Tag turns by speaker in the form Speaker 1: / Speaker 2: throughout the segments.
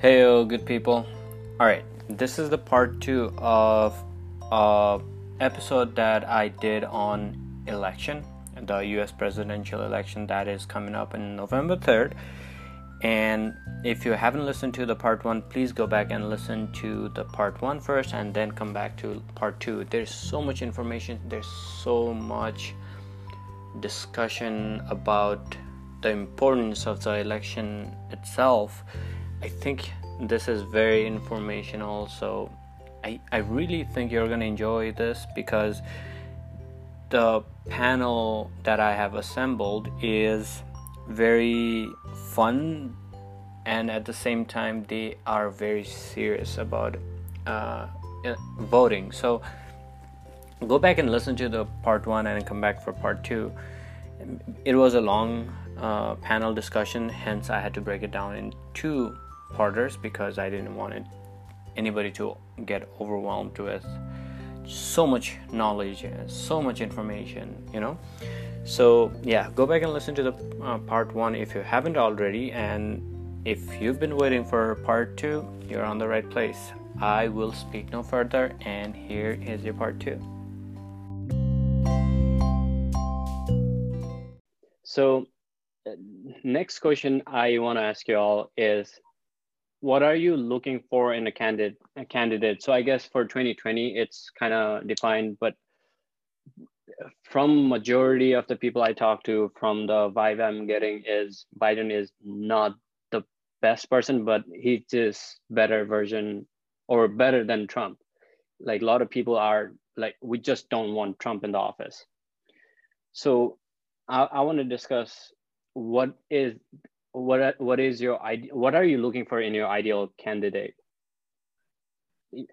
Speaker 1: Hey, good people. All right, this is the part two of a episode that I did on election, the U.S. presidential election that is coming up in November third. And if you haven't listened to the part one, please go back and listen to the part one first, and then come back to part two. There's so much information. There's so much discussion about the importance of the election itself I think this is very informational. So I, I really think you're going to enjoy this because the panel that I have assembled is very fun and at the same time they are very serious about uh, voting. So go back and listen to the part one and come back for part two. It was a long uh, panel discussion, hence I had to break it down in two parters because I didn't want it, anybody to get overwhelmed with so much knowledge and so much information, you know. So, yeah, go back and listen to the uh, part one if you haven't already. And if you've been waiting for part two, you're on the right place. I will speak no further, and here is your part two. So, uh, next question I want to ask you all is what are you looking for in a candidate a candidate? So i guess for 2020 it's kind of defined but from majority of the people i talk to from the vibe i'm getting is biden is not the best person but he's just better version or better than trump. Like a lot of people are like we just don't want trump in the office. So i, I want to discuss what is what what is your what are you looking for in your ideal candidate?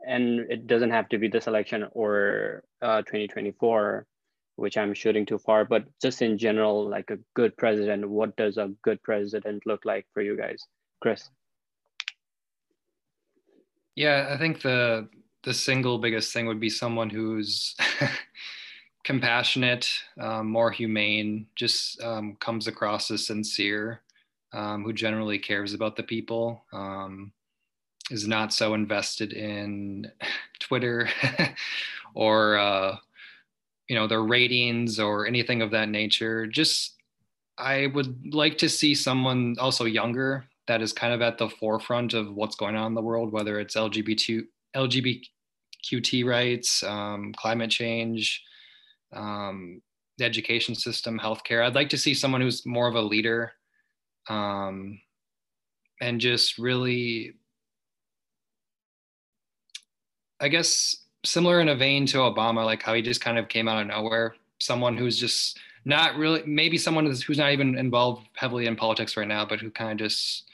Speaker 1: And it doesn't have to be this election or uh, 2024 which i'm shooting too far but just in general like a good president what does a good president look like for you guys? Chris?
Speaker 2: Yeah i think the the single biggest thing would be someone who's compassionate um, more humane just um, comes across as sincere um, who generally cares about the people, um, is not so invested in Twitter or uh, you know their ratings or anything of that nature. Just I would like to see someone also younger that is kind of at the forefront of what's going on in the world, whether it's LGBT LGBTQT rights, um, climate change, um, the education system, healthcare. I'd like to see someone who's more of a leader um, and just really, I guess, similar in a vein to Obama, like how he just kind of came out of nowhere. Someone who's just not really, maybe someone who's not even involved heavily in politics right now, but who kind of just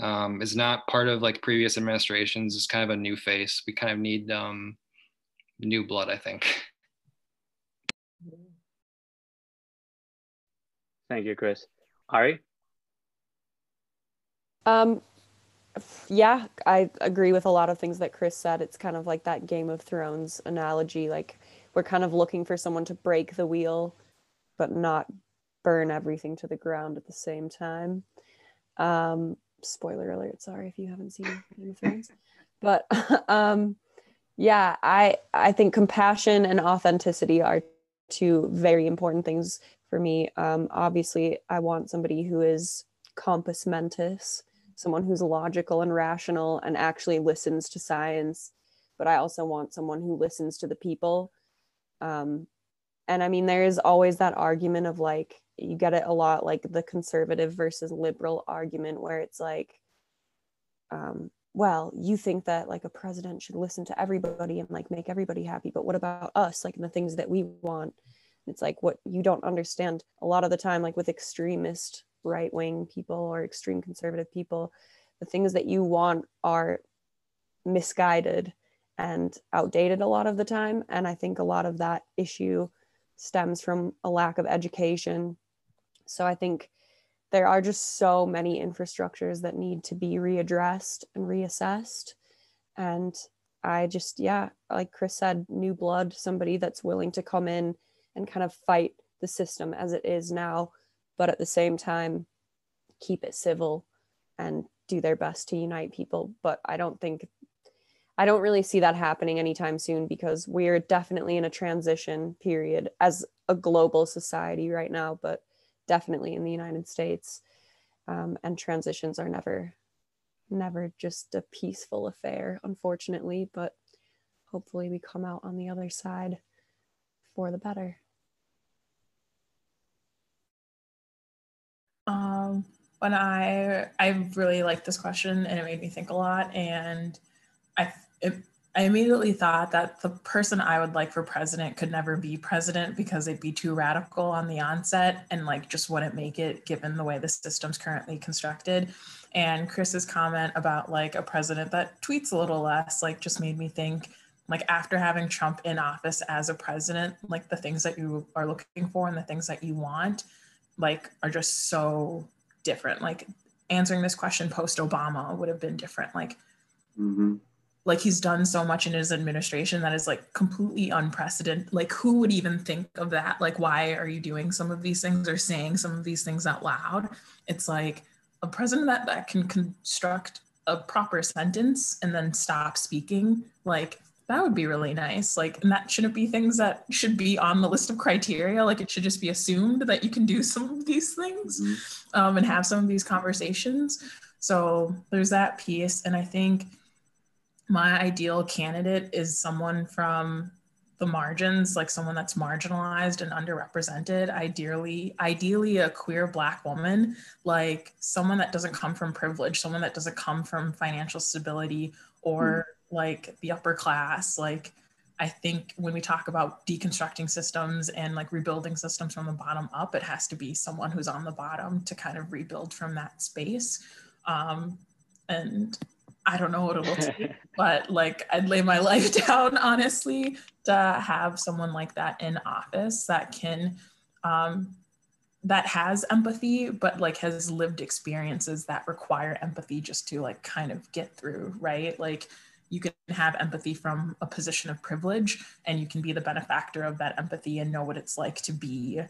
Speaker 2: um, is not part of like previous administrations. Is kind of a new face. We kind of need um, new blood, I think.
Speaker 1: Thank you, Chris. Ari?
Speaker 3: Um, yeah, I agree with a lot of things that Chris said. It's kind of like that Game of Thrones analogy. Like we're kind of looking for someone to break the wheel, but not burn everything to the ground at the same time. Um, spoiler alert. Sorry if you haven't seen Game of Thrones, but um, yeah, I I think compassion and authenticity are two very important things for me. Um, obviously, I want somebody who is compos mentis someone who's logical and rational and actually listens to science but i also want someone who listens to the people. Um, and i mean there is always that argument of like you get it a lot like the conservative versus liberal argument where it's like um, well you think that like a president should listen to everybody and like make everybody happy but what about us like the things that we want? It's like what you don't understand a lot of the time like with extremist right wing people or extreme conservative people, the things that you want are misguided and outdated a lot of the time. And I think a lot of that issue stems from a lack of education. So I think there are just so many infrastructures that need to be readdressed and reassessed. And I just, yeah, like Chris said, new blood, somebody that's willing to come in and kind of fight the system as it is now but at the same time keep it civil and do their best to unite people. But I don't think, I don't really see that happening anytime soon because we're definitely in a transition period as a global society right now, but definitely in the United States. Um, and transitions are never, never just a peaceful affair, unfortunately. But hopefully, we come out on the other side for the better.
Speaker 4: Um, when I I really liked this question and it made me think a lot, and I it, I immediately thought that the person I would like for president could never be president because they'd be too radical on the onset and like just wouldn't make it given the way the system's currently constructed. And Chris's comment about like a president that tweets a little less like just made me think like after having Trump in office as a president, like the things that you are looking for and the things that you want like are just so different. Like answering this question post Obama would have been different. Like, mm-hmm. like he's done so much in his administration that is like completely unprecedented. Like, who would even think of that? Like, why are you doing some of these things or saying some of these things out loud? It's like a president that that can construct a proper sentence and then stop speaking. Like, that would be really nice. Like, and that shouldn't be things that should be on the list of criteria. Like, it should just be assumed that you can do some of these things mm-hmm. um, and have some of these conversations. So, there's that piece. And I think my ideal candidate is someone from the margins, like someone that's marginalized and underrepresented, ideally, ideally a queer black woman, like someone that doesn't come from privilege, someone that doesn't come from financial stability or like the upper class like i think when we talk about deconstructing systems and like rebuilding systems from the bottom up it has to be someone who's on the bottom to kind of rebuild from that space. Um, and i don't know what it'll take but like i'd lay my life down honestly to have someone like that in office that can um, that has empathy but like has lived experiences that require empathy just to like kind of get through right? Like you can have empathy from a position of privilege and you can be the benefactor of that empathy and know what it's like to be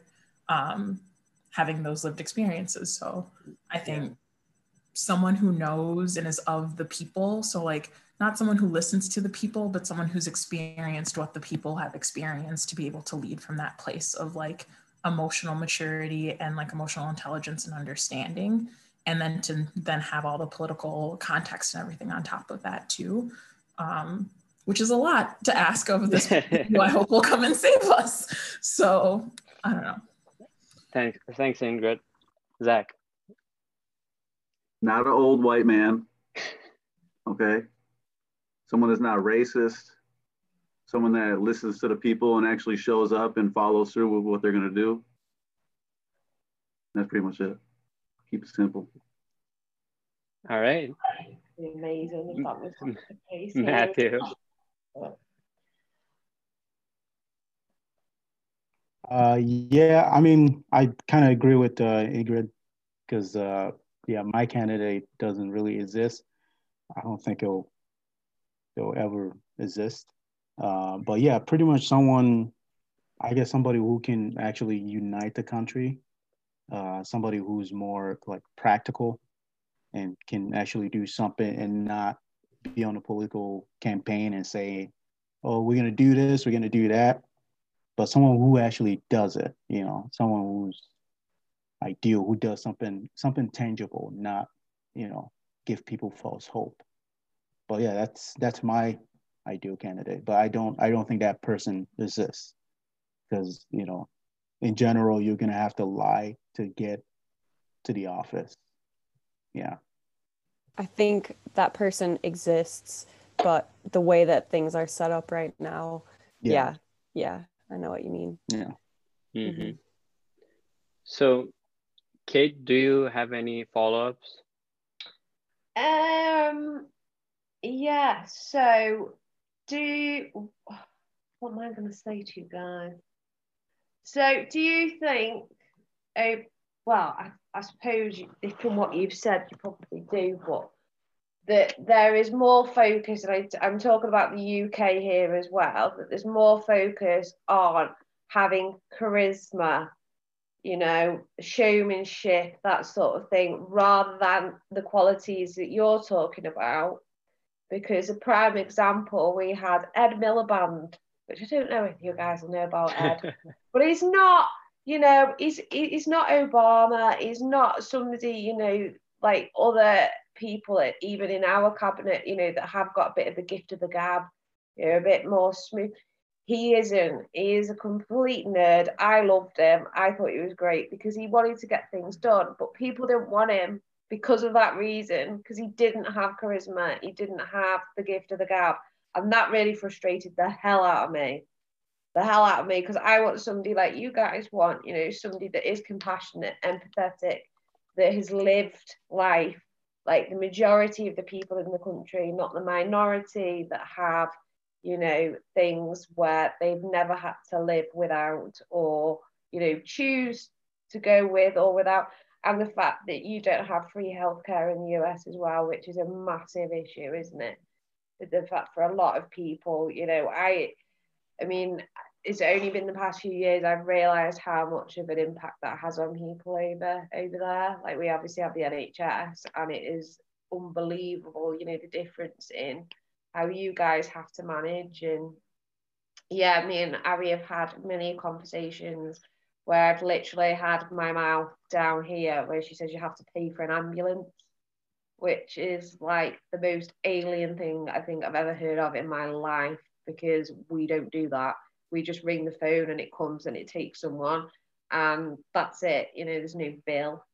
Speaker 4: um, having those lived experiences. So i think someone who knows and is of the people so like not someone who listens to the people but someone who's experienced what the people have experienced to be able to lead from that place of like emotional maturity and like emotional intelligence and understanding and then to then have all the political context and everything on top of that too um, which is a lot to ask of this who i hope will come and save us. So i don't know.
Speaker 1: Thanks thanks ingrid. Zach.
Speaker 5: Not an old white man. Okay. Someone that's not racist. Someone that listens to the people and actually shows up and follows through with what they're going to do. That's pretty much it keep it simple.
Speaker 1: All right.
Speaker 6: Amazing. If that was the case.
Speaker 1: Matthew.
Speaker 7: Uh, yeah, I mean, I kind of agree with uh, Ingrid because, uh, yeah, my candidate doesn't really exist. I don't think it'll, it'll ever exist. Uh, but yeah, pretty much someone, I guess somebody who can actually unite the country uh, somebody who's more like practical and can actually do something and not be on a political campaign and say, oh, we're going to do this, we're going to do that. But someone who actually does it, you know, someone who's ideal, who does something, something tangible, not, you know, give people false hope. But yeah, that's, that's my ideal candidate. But I don't, I don't think that person exists because, you know, in general, you're to have to lie to get to the office. Yeah.
Speaker 3: I think that person exists, but the way that things are set up right now, yeah, yeah, yeah I know what you mean.
Speaker 7: Yeah.
Speaker 1: Mm-hmm. mm-hmm. So, Kate, do you have any follow ups?
Speaker 6: Um, yeah. So, do you, what am I going to say to you guys? So, do you think uh, well, I, I suppose from what you've said, you probably do, but that there is more focus, and I, I'm talking about the UK here as well, that there's more focus on having charisma you know, showmanship, that sort of thing, rather than the qualities that you're talking about. Because a prime example, we had Ed Miliband, which I don't know if you guys will know about Ed, but he's not, you know, he's he's not Obama, he's not somebody, you know, like other people, even in our cabinet, you know, that have got a bit of the gift of the gab, you know, a bit more smooth. He isn't. He is a complete nerd. I loved him. I thought he was great because he wanted to get things done, but people didn't want him because of that reason, because he didn't have charisma. He didn't have the gift of the gab. And that really frustrated the hell out of me. The hell out of me, because I want somebody like you guys want, you know, somebody that is compassionate, empathetic, that has lived life like the majority of the people in the country, not the minority that have you know, things where they've never had to live without or, you know, choose to go with or without. And the fact that you don't have free healthcare in the US as well, which is a massive issue, isn't it? The fact for a lot of people, you know, I, I mean, it's only been the past few years I've realised how much of an impact that has on people over over there. Like we obviously have the NHS, and it is unbelievable, you know, the difference in how you guys have to manage and yeah me and Abby have had many conversations where I've literally had my mouth down here where she says you have to pay for an ambulance which is like the most alien thing I think I've ever heard of in my life because we don't do that we just ring the phone and it comes and it takes someone and that's it you know there's no bill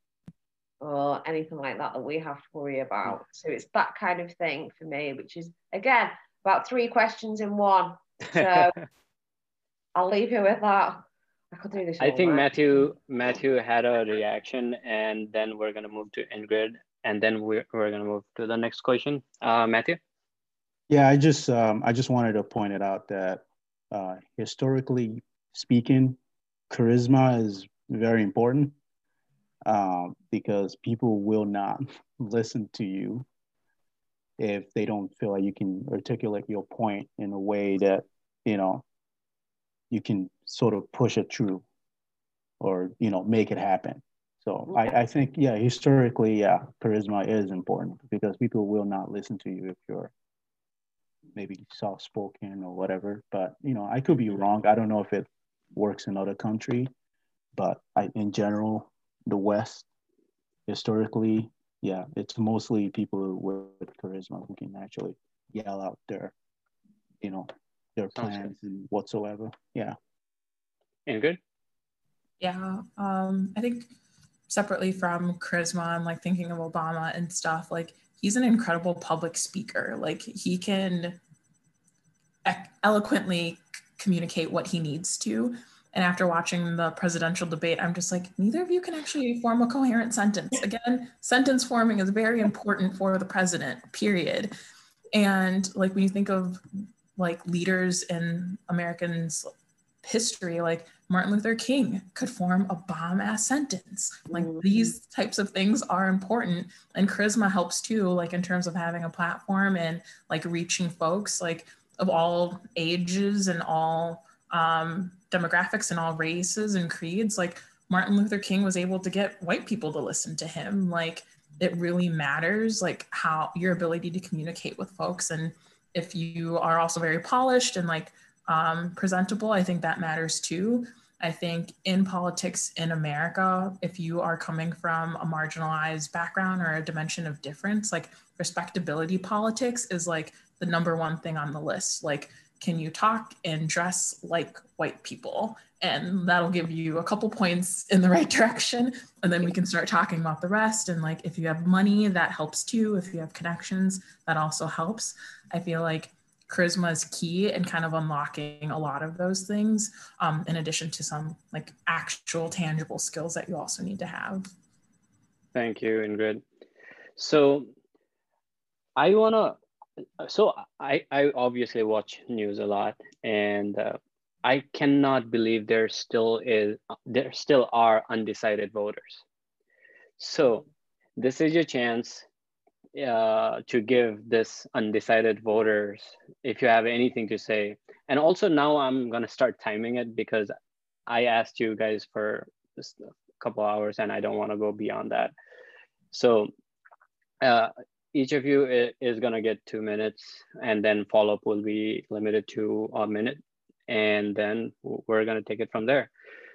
Speaker 6: or anything like that that we have to worry about. So it's that kind of thing for me, which is again about three questions in one. So I'll leave you with that. I could do this.
Speaker 1: I think night. Matthew Matthew had a reaction, and then we're gonna move to Ingrid, and then we're we're gonna move to the next question. Uh, Matthew.
Speaker 7: Yeah, I just um, I just wanted to point it out that uh, historically speaking, charisma is very important um, because people will not listen to you if they don't feel like you can articulate your point in a way that you know you can sort of push it through or you know make it happen. So I, I think yeah historically yeah charisma is important because people will not listen to you if you're maybe soft spoken or whatever but you know i could be wrong i don't know if it works in other country but I, in general the West, historically, yeah, it's mostly people with charisma who can actually yell out their, you know, their plans and whatsoever. Yeah.
Speaker 1: And good.
Speaker 4: Yeah, um, I think separately from charisma and like thinking of Obama and stuff, like he's an incredible public speaker. Like he can eloquently communicate what he needs to and after watching the presidential debate, I'm just like, neither of you can actually form a coherent sentence. Again, sentence forming is very important for the president, period. And like when you think of like leaders in Americans' history, like Martin Luther King could form a bomb ass sentence. Like mm-hmm. these types of things are important. And charisma helps too, like in terms of having a platform and like reaching folks like of all ages and all um, demographics and all races and creeds like martin luther king was able to get white people to listen to him like it really matters like how your ability to communicate with folks and if you are also very polished and like um, presentable i think that matters too i think in politics in america if you are coming from a marginalized background or a dimension of difference like respectability politics is like the number one thing on the list like can you talk and dress like white people? And that'll give you a couple points in the right direction. And then we can start talking about the rest. And like if you have money, that helps too. If you have connections, that also helps. I feel like charisma is key in kind of unlocking a lot of those things, um, in addition to some like actual tangible skills that you also need to have.
Speaker 1: Thank you, Ingrid. So I want to so I, I obviously watch news a lot and uh, I cannot believe there still is there still are undecided voters. So this is your chance uh, to give this undecided voters if you have anything to say. And also now I'm gonna start timing it because I asked you guys for just a
Speaker 8: couple hours and I don't want to go beyond that. So uh, each of you is to get two minutes and then follow up will be limited to a minute and then we're to take it from there.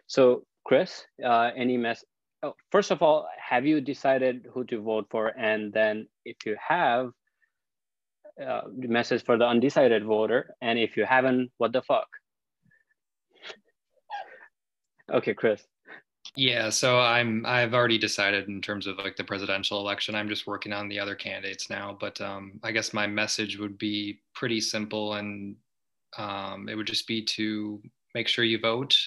Speaker 8: So Chris, uh, any mess? Oh, first of all, have you decided who to vote for? And then if you have, uh, message for the undecided voter. And if you haven't, what the fuck? okay, Chris.
Speaker 2: Yeah, so I'm I've already decided in terms of like the presidential election. I'm just working on the other candidates now, but um, I guess my message would be pretty simple, and um, it would just be to make sure you vote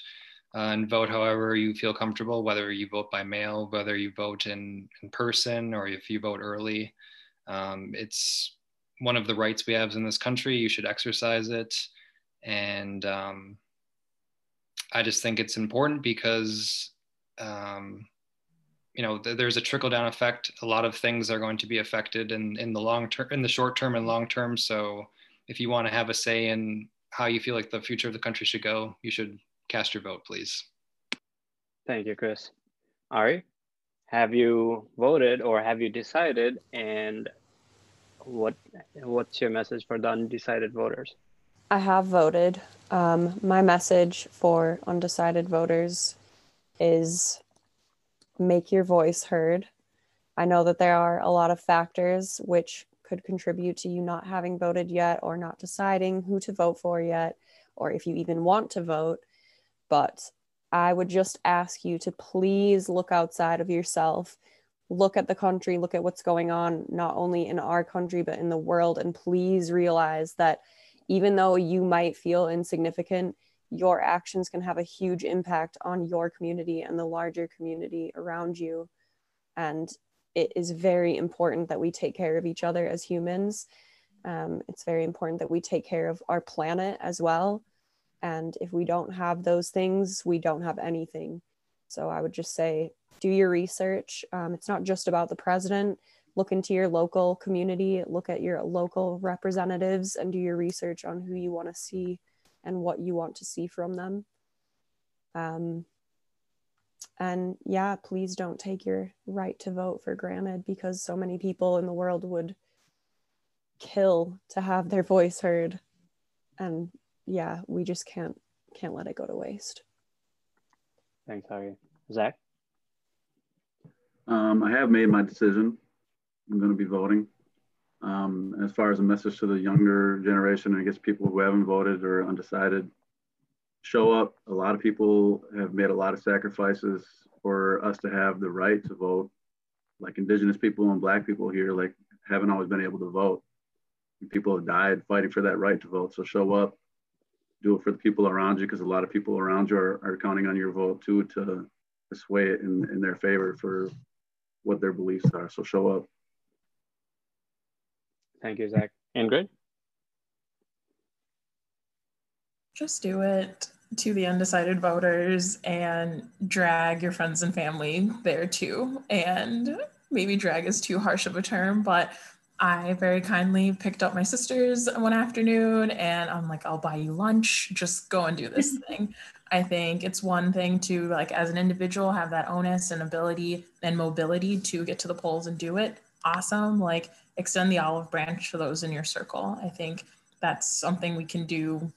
Speaker 2: uh, and vote however you feel comfortable, whether you vote by mail, whether you vote in in person, or if you vote early. Um, it's one of the rights we have in this country. You should exercise it, and um, I just think it's important because um, you know th- there's a trickle down effect a lot of things are going to be affected in, in the long term in the short term and long term so if you want to have a say in how you feel like the future of the country should go you should cast your vote please
Speaker 8: thank you chris ari have you voted or have you decided and what what's your message for the undecided voters
Speaker 3: i have voted um, my message for undecided voters is make your voice heard. I know that there are a lot of factors which could contribute to you not having voted yet or not deciding who to vote for yet, or if you even want to vote. But I would just ask you to please look outside of yourself. Look at the country, look at what's going on, not only in our country, but in the world. And please realize that even though you might feel insignificant, your actions can have a huge impact on your community and the larger community around you. And it is very important that we take care of each other as humans. Um, it's very important that we take care of our planet as well. And if we don't have those things, we don't have anything. So I would just say do your research. Um, it's not just about the president. Look into your local community, look at your local representatives, and do your research on who you want to see and what you want to see from them. Um, and yeah, please don't take your right to vote for granted because so many people in the world would kill to have their voice heard. And yeah, we just can't can't let it go to waste.
Speaker 8: Thanks, Ari. Zach?
Speaker 5: Um, I have made my decision. I'm going to be voting. Um, as far as a message to the younger generation, I guess people who haven't voted or undecided, show up. A lot of people have made a lot of sacrifices for us to have the right to vote. Like indigenous people and black people here, like haven't always been able to vote. People have died fighting for that right to vote. So show up, do it for the people around you, because a lot of people around you are, are counting on your vote too to, to sway it in, in their favor for what their beliefs are. So show up.
Speaker 8: Thank you, Zach. Ingrid?
Speaker 4: Just do it to the undecided voters and drag your friends and family there too. And maybe drag is too harsh of a term, but I very kindly picked up my sisters one afternoon and I'm like, I'll buy you lunch, just go and do this thing. I think it's one thing to, like, as an individual, have that onus and ability and mobility to get to the polls and do it. Awesome. Like, extend the olive branch to those in your circle. I think that's something we can do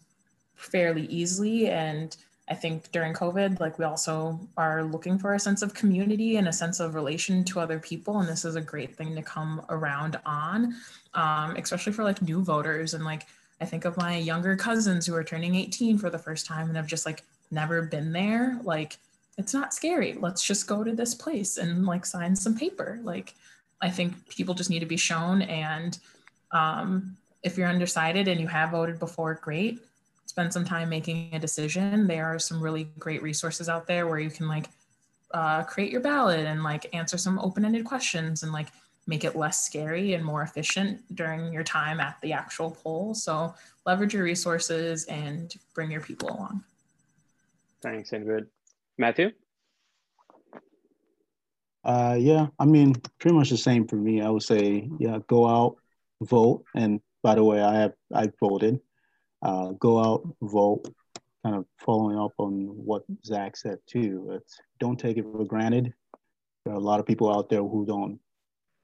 Speaker 4: fairly easily. And I think during COVID, like we also are looking for a sense of community and a sense of relation to other people. And this is a great thing to come around on, um, especially for like new voters. And like, I think of my younger cousins who are turning 18 for the first time and have just like never been there. Like, it's not scary. Let's just go to this place and like sign some paper. Like, I think people just need to be shown. And um, if you're undecided and you have voted before, great. Spend some time making a decision. There are some really great resources out there where you can like uh, create your ballot and like answer some open-ended questions and like make it less scary and more efficient during your time at the actual poll. So leverage your resources and bring your people along.
Speaker 8: Thanks, Ingrid. Matthew?
Speaker 7: Uh, yeah, I mean, pretty much the same for me. I would say, yeah, go out, vote. And by the way, I have I voted. Uh, go out, vote, kind of following up on what Zach said too. It's don't take it for granted. There are a lot of people out there who don't,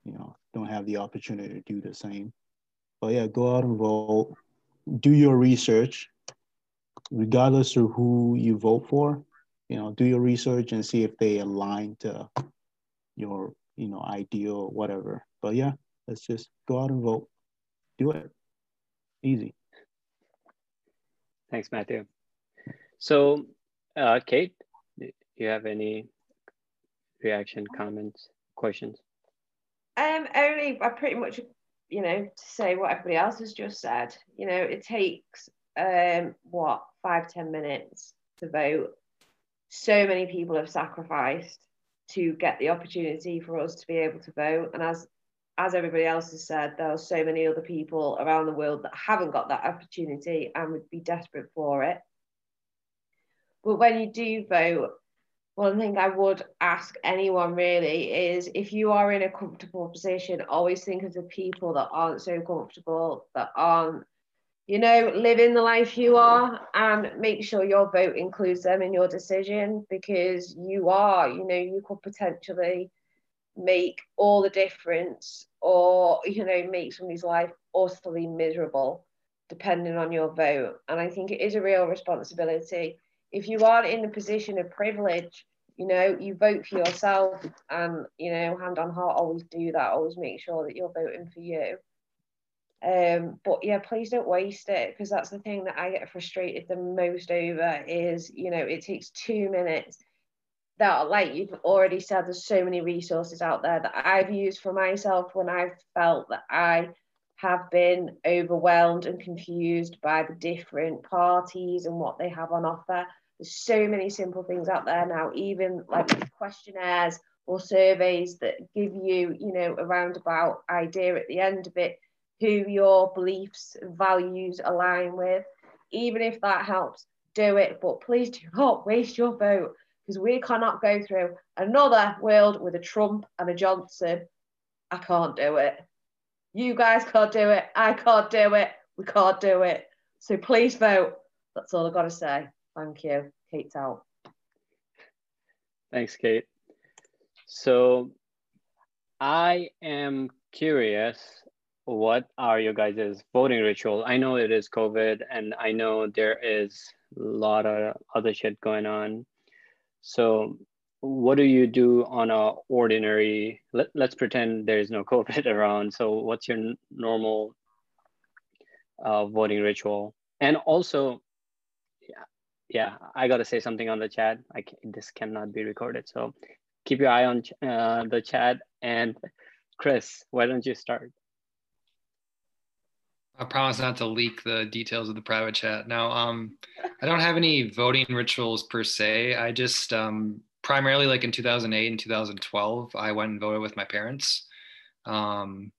Speaker 7: you know, don't have the opportunity to do the same. But yeah, go out and vote. Do your research, regardless of who you vote for. You know, do your research and see if they align to your, you know, ideal or whatever. But yeah, let's just go out and vote. Do it. Easy.
Speaker 8: Thanks, Matthew. So, uh, Kate, do you have any reaction, comments, questions?
Speaker 6: Um, only I pretty much, you know, to say what everybody else has just said. You know, it takes um what five ten minutes to vote. So many people have sacrificed to get the opportunity for us to be able to vote, and as as everybody else has said, there are so many other people around the world that haven't got that opportunity and would be desperate for it. But when you do vote, one thing I would ask anyone really is if you are in a comfortable position, always think of the people that aren't so comfortable, that aren't, you know, living the life you are, and make sure your vote includes them in your decision because you are, you know, you could potentially make all the difference or you know make somebody's life utterly miserable depending on your vote. And i think it is a real responsibility. If you aren't in the position of privilege you know you vote for yourself and you know hand on heart always do that always make sure that you're voting for you. Um but yeah please don't waste it because that's the thing that i get frustrated the most over is you know it takes two minutes that like you've already said there's so many resources out there that I've used for myself when I've felt that I have been overwhelmed and confused by the different parties and what they have on offer. There's so many simple things out there now even like questionnaires or surveys that give you you know a roundabout idea at the end of it who your beliefs values align with. Even if that helps do it but please do not waste your vote because we cannot go through another world with a Trump and a Johnson. I can't do it. You guys can't do it. I can't do it. We can't do it. So please vote. That's all I've got to say. Thank you. Kate's out.
Speaker 8: Thanks, Kate. So I am curious what are your guys' voting ritual? I know it is COVID and I know there is a lot of other shit going on so what do you do on a ordinary, let, let's pretend there is no COVID around. So what's your normal uh, voting ritual? And also, yeah, yeah, I got to say something on the chat. I can, this cannot be recorded. So keep your eye on uh, the chat. And Chris, why don't you start?
Speaker 2: I promise not to leak the details of the private chat. Now, um, I don't have any voting rituals per se. I just um, primarily, like in 2008 and 2012, I went and voted with my parents. Um,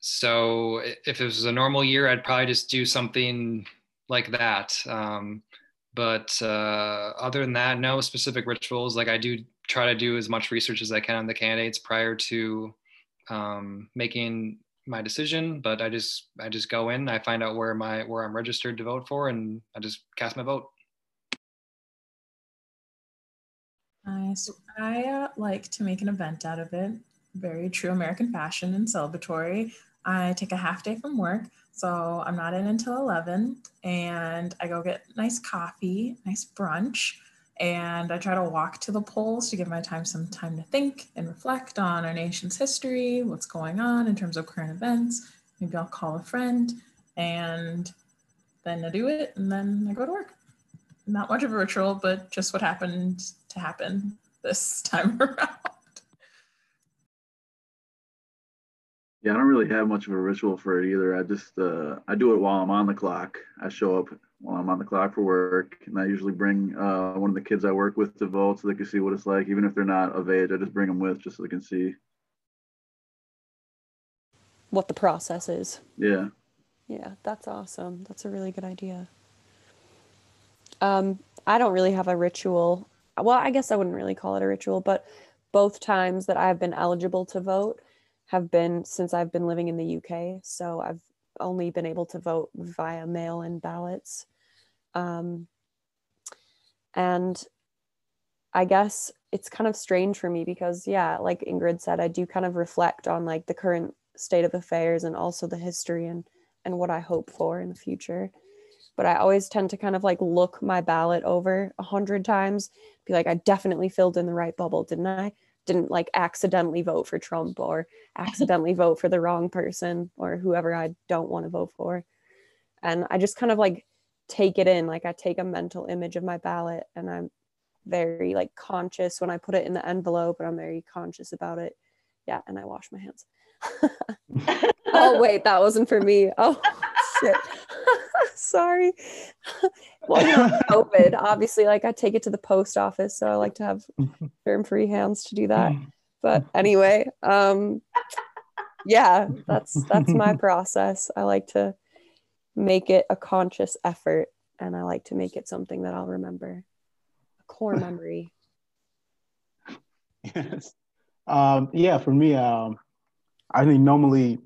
Speaker 2: so if it was a normal year, I'd probably just do something like that. Um, but uh, other than that, no specific rituals. Like I do try to do as much research as I can on the candidates prior to um, making my decision, but I just I just go in, I find out where my where I'm registered to vote for, and I just cast my vote.
Speaker 4: Nice. I uh, like to make an event out of it. Very true American fashion and celebratory. I take a half day from work, so I'm not in until 11, and I go get nice coffee, nice brunch and I try to walk to the polls to give my time some time to think and reflect on our nation's history, what's going on in terms of current events. Maybe I'll call a friend and then I do it and then I go to work. Not much of a ritual, but just what happened to happen this time around.
Speaker 5: Yeah, I don't really have much of a ritual for it either. I just uh, I do it while I'm on the clock. I show up while I'm on the clock for work, and I usually bring uh, one of the kids I work with to vote so they can see what it's like, even if they're not of age. I just bring them with just so they can see
Speaker 3: what the process is.
Speaker 5: Yeah.
Speaker 3: Yeah, that's awesome. That's a really good idea. Um, I don't really have a ritual. Well, I guess I wouldn't really call it a ritual, but both times that I've been eligible to vote have been since I've been living in the UK. So I've only been able to vote via mail in ballots. Um, and I guess it's kind of strange for me because, yeah, like Ingrid said, I do kind of reflect on like the current state of affairs and also the history and and what I hope for in the future. But I always tend to kind of like look my ballot over a hundred times, be like, I definitely filled in the right bubble, didn't I? Didn't like accidentally vote for Trump or accidentally vote for the wrong person or whoever I don't want to vote for. And I just kind of like take it in. Like I take a mental image of my ballot and I'm very like conscious when I put it in the envelope and I'm very conscious about it. Yeah. And I wash my hands. oh wait, that wasn't for me. Oh shit. Sorry. well, you know, COVID, obviously, like I take it to the post office, so I like to have germ-free hands to do that. But anyway, um, yeah, that's that's my process. I like to make it a conscious effort, and I like to make it something that I'll remember, a core memory.
Speaker 7: Yes. Um, yeah, for me, um, I think normally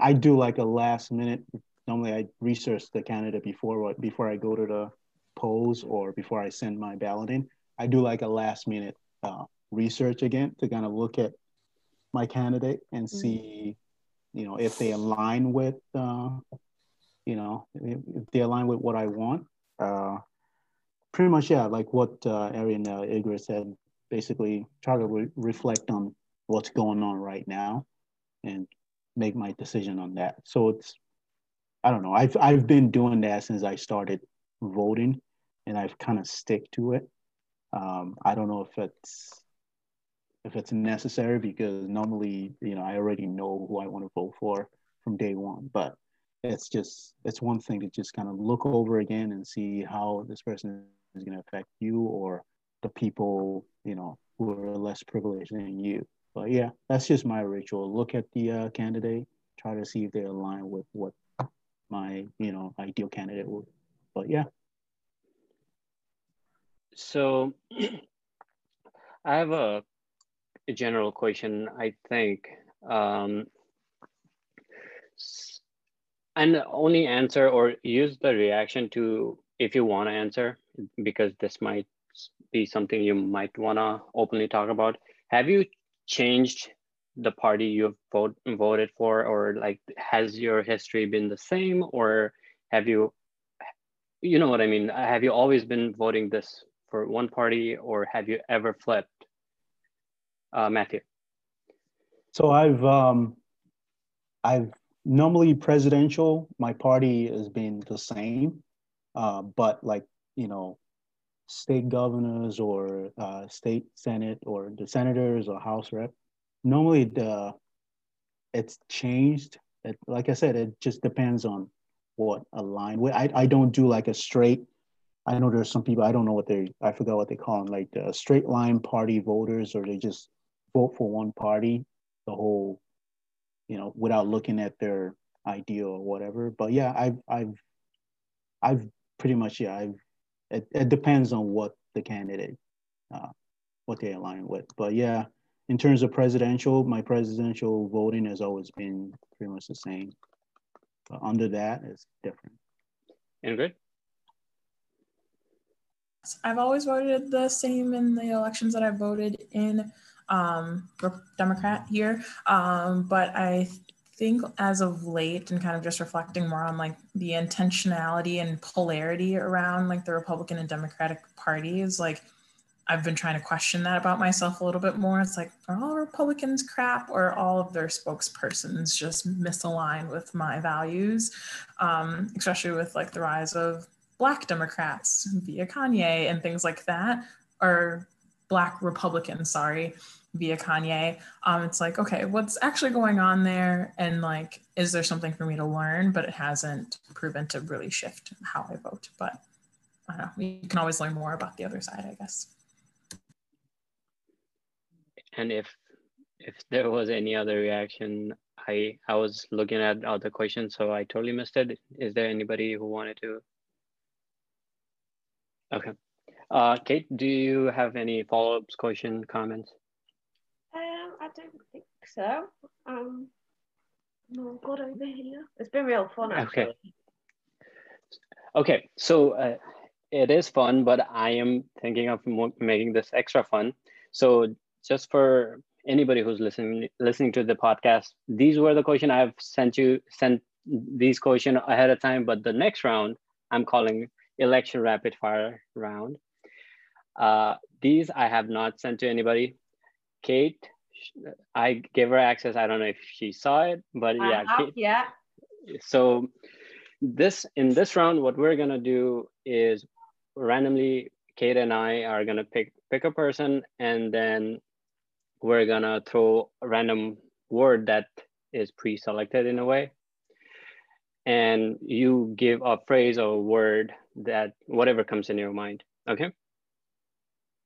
Speaker 7: I do like a last minute. Normally, I research the candidate before before I go to the polls or before I send my ballot in. I do like a last minute uh, research again to kind of look at my candidate and mm-hmm. see, you know, if they align with, uh, you know, if, they align with what I want. Uh, pretty much, yeah, like what uh, Ari and uh, Ingrid said. Basically, try to re- reflect on what's going on right now and make my decision on that. So it's I don't know. I've I've been doing that since I started voting, and I've kind of stick to it. Um, I don't know if it's if it's necessary because normally you know I already know who I want to vote for from day one. But it's just it's one thing to just kind of look over again and see how this person is going to affect you or the people you know who are less privileged than you. But yeah, that's just my ritual. Look at the uh, candidate, try to see if they align with what my you know ideal candidate would. But yeah.
Speaker 8: So I have a, a general question. I think, um, and only answer or use the reaction to if you want to answer because this might be something you might want to openly talk about. Have you changed the party you've vote, voted for or like has your history been the same or have you you know what i mean have you always been voting this for one party or have you ever flipped uh, matthew
Speaker 7: so i've um i've normally presidential my party has been the same uh, but like you know state governors or uh, state senate or the senators or house rep normally the it's changed. It, like i said it just depends on what align I, I don't do like a straight i know there's some people i don't know what they i forgot what they call them like the straight line party voters or they just vote for one party the whole you know without looking at their ideal or whatever but yeah i've i've i've pretty much yeah i've it, it depends on what the candidate, uh, what they align with. But yeah, in terms of presidential, my presidential voting has always been pretty much the same. But under that, it's different.
Speaker 8: Ingrid?
Speaker 4: I've always voted the same in the elections that I voted in um, Democrat here. Um, but I think as of late and kind of just reflecting more on like the intentionality and polarity around like the Republican and Democratic parties, like I've been trying to question that about myself a little bit more. It's like, are all Republicans crap or all of their spokespersons just misalign with my values? Um, especially with like the rise of Black Democrats via Kanye and things like that, or Black Republican, sorry, via Kanye. Um, it's like, okay, what's actually going on there? And like, is there something for me to learn? But it hasn't proven to really shift how I vote. But I don't know, you can always learn more about the other side, I guess.
Speaker 8: And if if there was any other reaction, I I was looking at other questions, so I totally missed it. Is there anybody who wanted to? Okay. Uh, Kate, do you have any follow-ups, question, comments?
Speaker 6: I don't think so. Um, no, got over here. It's been real fun. Actually. Okay.
Speaker 8: Okay, so uh, it is fun, but I am thinking of making this extra fun. So just for anybody who's listening listening to the podcast, these were the question I've sent you sent these question ahead of time, but the next round I'm calling election rapid fire round. Uh, these I have not sent to anybody. Kate, I gave her access. I don't know if she saw it, but yeah,
Speaker 6: I have,
Speaker 8: Kate,
Speaker 6: yeah.
Speaker 8: so this in this round what we're gonna do is randomly kate and i are gonna pick pick a person and then we're gonna throw a random word that is pre-selected in a way and you give a phrase or a word that whatever comes in your mind okay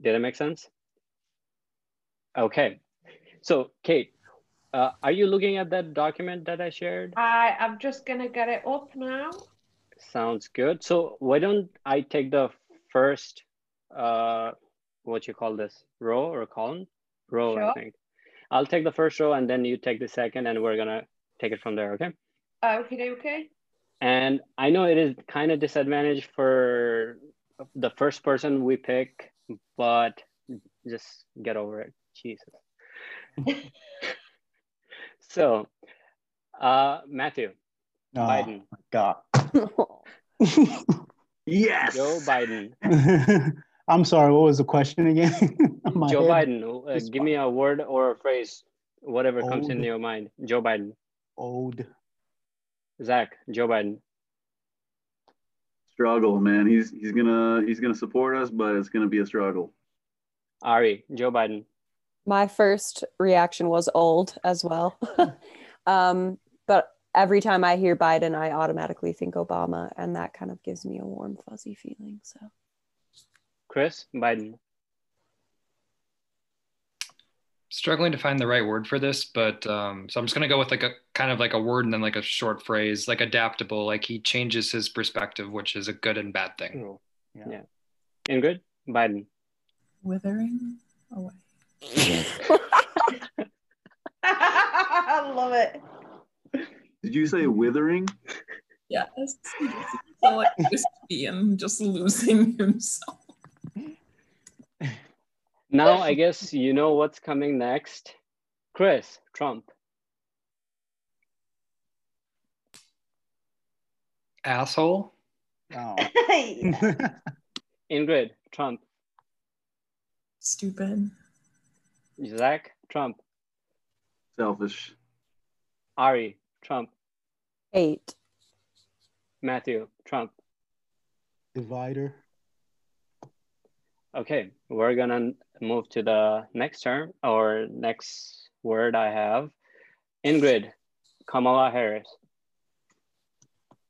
Speaker 8: did that make sense okay so kate uh, are you looking at that document that I shared?
Speaker 6: I I'm just gonna get it up now.
Speaker 8: Sounds good. So why don't I take the first, uh, what you call this, row or column? Row, I
Speaker 6: Sure.
Speaker 8: think. I'll take the first row and then you take the second and we're gonna take it from there, okay?
Speaker 6: Okay, okay.
Speaker 8: And I know it is kind of disadvantage for the first person we pick, but just get over it. Jesus. so, uh, Matthew,
Speaker 7: Oh,
Speaker 8: Biden,
Speaker 7: God.
Speaker 5: Yes.
Speaker 8: Joe Biden,
Speaker 7: I'm sorry. What was the question again?
Speaker 8: Joe
Speaker 7: head-
Speaker 8: Biden. Uh, give me a word or a phrase, whatever comes
Speaker 7: into
Speaker 8: your mind. Joe Biden,
Speaker 7: Old.
Speaker 8: Zach, Joe Biden,
Speaker 5: Struggle, man. He's he's gonna he's gonna support us, but it's gonna be a struggle.
Speaker 8: Ari, Joe Biden,
Speaker 3: My first reaction was old as well. um, but every time I hear Biden, I automatically think Obama, and that kind of gives me a warm, fuzzy feeling. So
Speaker 8: Chris, Biden,
Speaker 2: struggling to find the right word for this, but um, so I'm just gonna go with like a kind of like a word and then like a short phrase, like adaptable. Like he changes his perspective, which is a good and bad thing.
Speaker 7: Yeah.
Speaker 8: Yeah. good Biden,
Speaker 4: Withering away.
Speaker 6: I love it.
Speaker 5: Did you say withering?
Speaker 4: Yes. He just feel like wispy and just losing himself.
Speaker 8: Now I guess you know what's coming next. Chris, Trump,
Speaker 2: Asshole.
Speaker 7: Oh.
Speaker 8: Ingrid, Trump,
Speaker 4: Stupid.
Speaker 8: Zach, Trump,
Speaker 5: Selfish.
Speaker 8: Ari, Trump,
Speaker 3: eight.
Speaker 8: Matthew, Trump.
Speaker 7: Divider.
Speaker 8: Okay, we're gonna move to the next term or next word I have. Ingrid, Kamala Harris,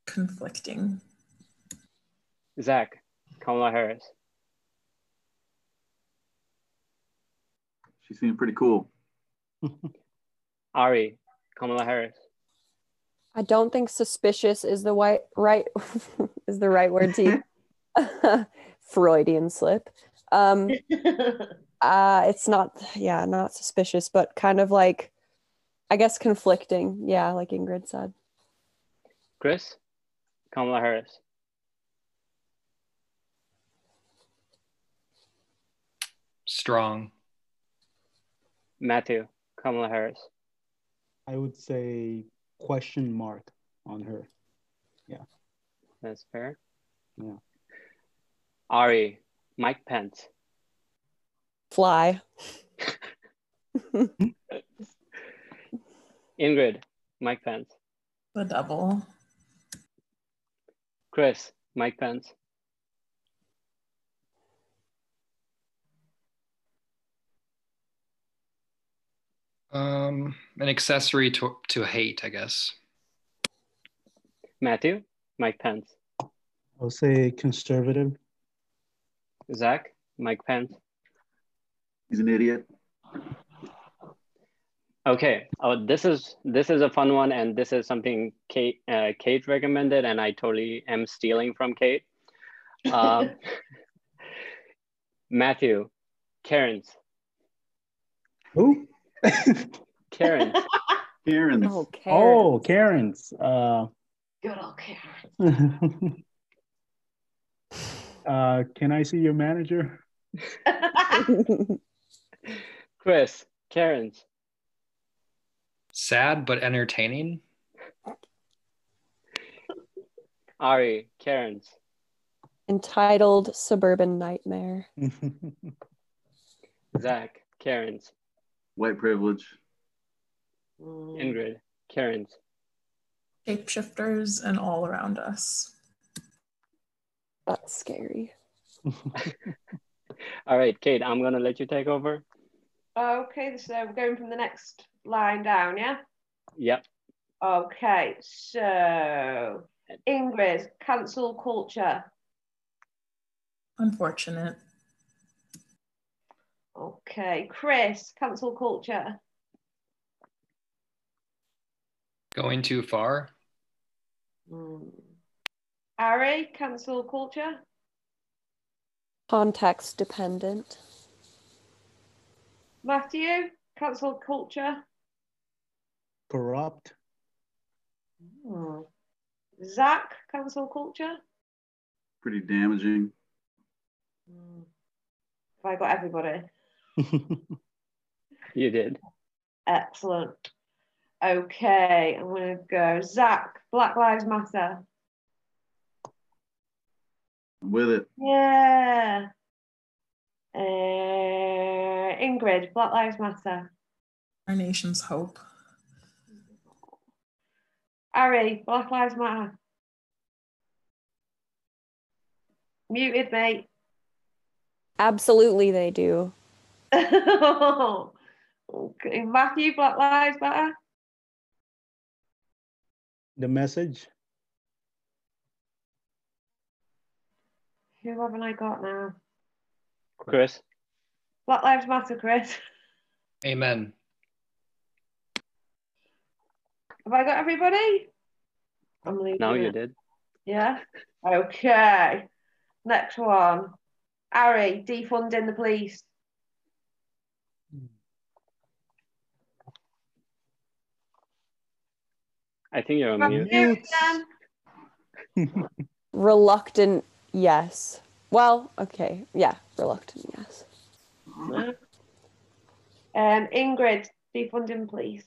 Speaker 4: Conflicting.
Speaker 8: Zach, Kamala Harris,
Speaker 5: She seemed pretty cool.
Speaker 8: Ari, Kamala Harris,
Speaker 3: I don't think suspicious is the white right is the right word to. Freudian slip. Um, uh, it's not, yeah, not suspicious, but kind of like, I guess conflicting. Yeah, like Ingrid said.
Speaker 8: Chris, Kamala Harris,
Speaker 2: Strong.
Speaker 8: Matthew, Kamala Harris,
Speaker 7: I would say question mark on her. Yeah.
Speaker 8: That's fair.
Speaker 7: Yeah.
Speaker 8: Ari, Mike Pence,
Speaker 3: Fly.
Speaker 8: Ingrid, Mike Pence,
Speaker 4: The double.
Speaker 8: Chris, Mike Pence,
Speaker 2: Um, an accessory to to hate, I guess.
Speaker 8: Matthew, Mike Pence,
Speaker 7: I'll say conservative.
Speaker 8: Zach, Mike Pence.
Speaker 5: He's an idiot.
Speaker 8: Okay. Oh, this is this is a fun one, and this is something Kate uh, Kate recommended, and I totally am stealing from Kate. Um, Matthew, Karen's,
Speaker 7: Who?
Speaker 8: Karen's.
Speaker 5: Karen's.
Speaker 3: Oh, Karen.
Speaker 7: oh, Karen's. Uh,
Speaker 6: Good old Karen.
Speaker 7: Uh, can I see your manager?
Speaker 8: Chris, Karen's.
Speaker 2: Sad but entertaining.
Speaker 8: Ari, Karen's.
Speaker 3: Entitled Suburban Nightmare.
Speaker 8: Zach, Karen's.
Speaker 5: White privilege.
Speaker 8: Ingrid, Karen's.
Speaker 4: Shapeshifters and all around us.
Speaker 3: That's scary.
Speaker 8: All right, Kate, I'm gonna let you take over.
Speaker 6: Okay, so we're going from the next line down, yeah?
Speaker 8: Yep.
Speaker 6: Okay, so Ingrid, cancel culture.
Speaker 4: Unfortunate.
Speaker 6: Okay, Chris, cancel culture.
Speaker 2: Going too far.
Speaker 6: Hmm. Ari, cancel culture.
Speaker 3: Context dependent.
Speaker 6: Matthew, cancel culture.
Speaker 7: Corrupt.
Speaker 6: Hmm. Zach, cancel culture.
Speaker 5: Pretty damaging.
Speaker 6: Hmm. Have I got everybody?
Speaker 8: You did.
Speaker 6: Excellent. Okay, I'm gonna go. Zach, Black Lives Matter.
Speaker 5: I'm with it.
Speaker 6: Yeah. Uh, Ingrid, Black Lives Matter.
Speaker 4: Our nation's hope.
Speaker 6: Ari, Black Lives Matter. Muted, mate.
Speaker 3: Absolutely, they do.
Speaker 6: okay. Matthew, Black Lives Matter.
Speaker 7: the message.
Speaker 6: Who haven't I got now?
Speaker 8: Chris,
Speaker 6: Black Lives Matter, Chris.
Speaker 2: Amen.
Speaker 6: Have I got everybody? I'm leaving.
Speaker 8: now you did.
Speaker 6: Yeah. Okay. Next one. Ari, defunding the police.
Speaker 8: I think you're on mute.
Speaker 6: Matthew.
Speaker 3: Reluctant, yes. Well, okay. Yeah, reluctant, yes.
Speaker 6: Um, Ingrid, defunding please.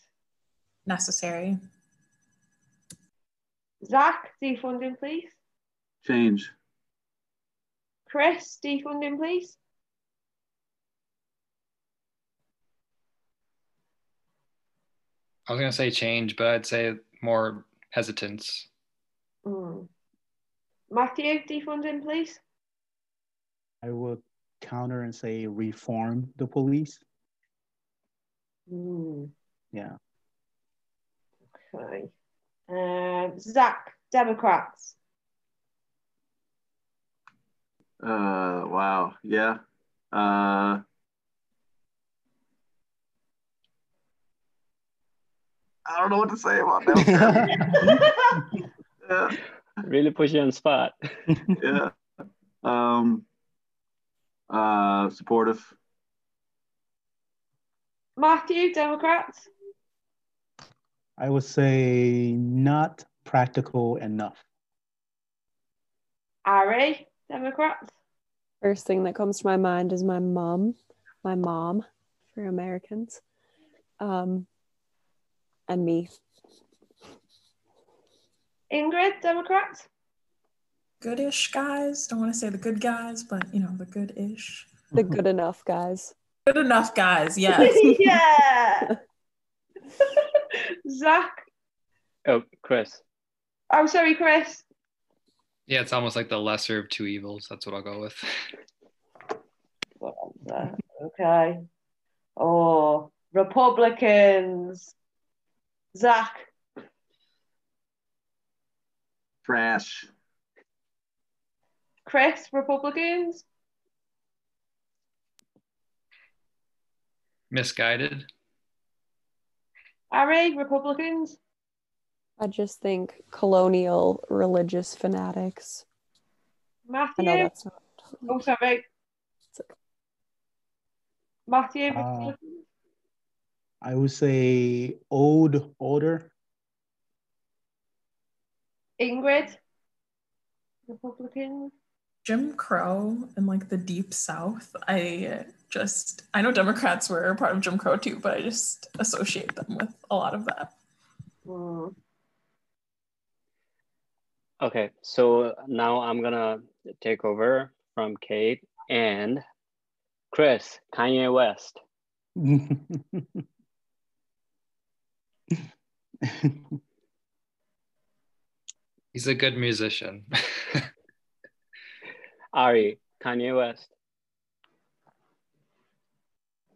Speaker 4: Necessary.
Speaker 6: Zach, defunding please.
Speaker 5: Change.
Speaker 6: Chris, defunding please.
Speaker 2: I was gonna say change, but I'd say more hesitance.
Speaker 6: Mm. Matthew, defunding police.
Speaker 7: I would counter and say reform the police.
Speaker 6: Mm.
Speaker 7: Yeah.
Speaker 6: Okay. Um, Zach, Democrats.
Speaker 5: Uh, wow. Yeah. Uh, I don't know what to say about that. yeah.
Speaker 8: Really push you on the spot.
Speaker 5: Yeah. Um, uh, supportive.
Speaker 6: Matthew, Democrats.
Speaker 7: I would say not practical enough.
Speaker 6: Ari, Democrats.
Speaker 3: First thing that comes to my mind is my mom, my mom for Americans, um, and me.
Speaker 6: Ingrid, Democrats.
Speaker 4: Goodish guys. Don't want to say the good guys, but you know, the good-ish.
Speaker 3: The good enough guys.
Speaker 4: Good enough guys, yes.
Speaker 6: yeah. Zach.
Speaker 8: Oh, Chris.
Speaker 6: I'm sorry, Chris.
Speaker 2: Yeah, it's almost like the lesser of two evils. That's what I'll go with.
Speaker 6: What answer? Okay. Oh, Republicans. Zach.
Speaker 5: Trash.
Speaker 6: Chris, Republicans.
Speaker 2: Misguided.
Speaker 6: Ari, Republicans.
Speaker 3: I just think colonial religious fanatics. I
Speaker 6: Matthew.
Speaker 3: know that's not.
Speaker 6: Oh, sorry.
Speaker 3: Okay.
Speaker 6: Matthew,
Speaker 7: Uh, I would say old order.
Speaker 6: Ingrid. Republicans.
Speaker 4: Jim Crow and like the deep south, I just I know Democrats were part of Jim Crow too, but I just associate them with a lot of that.
Speaker 6: Mm.
Speaker 8: Okay, so now I'm gonna take over from Kate and Chris, Kanye West.
Speaker 2: He's a good musician.
Speaker 8: Ari, Kanye West.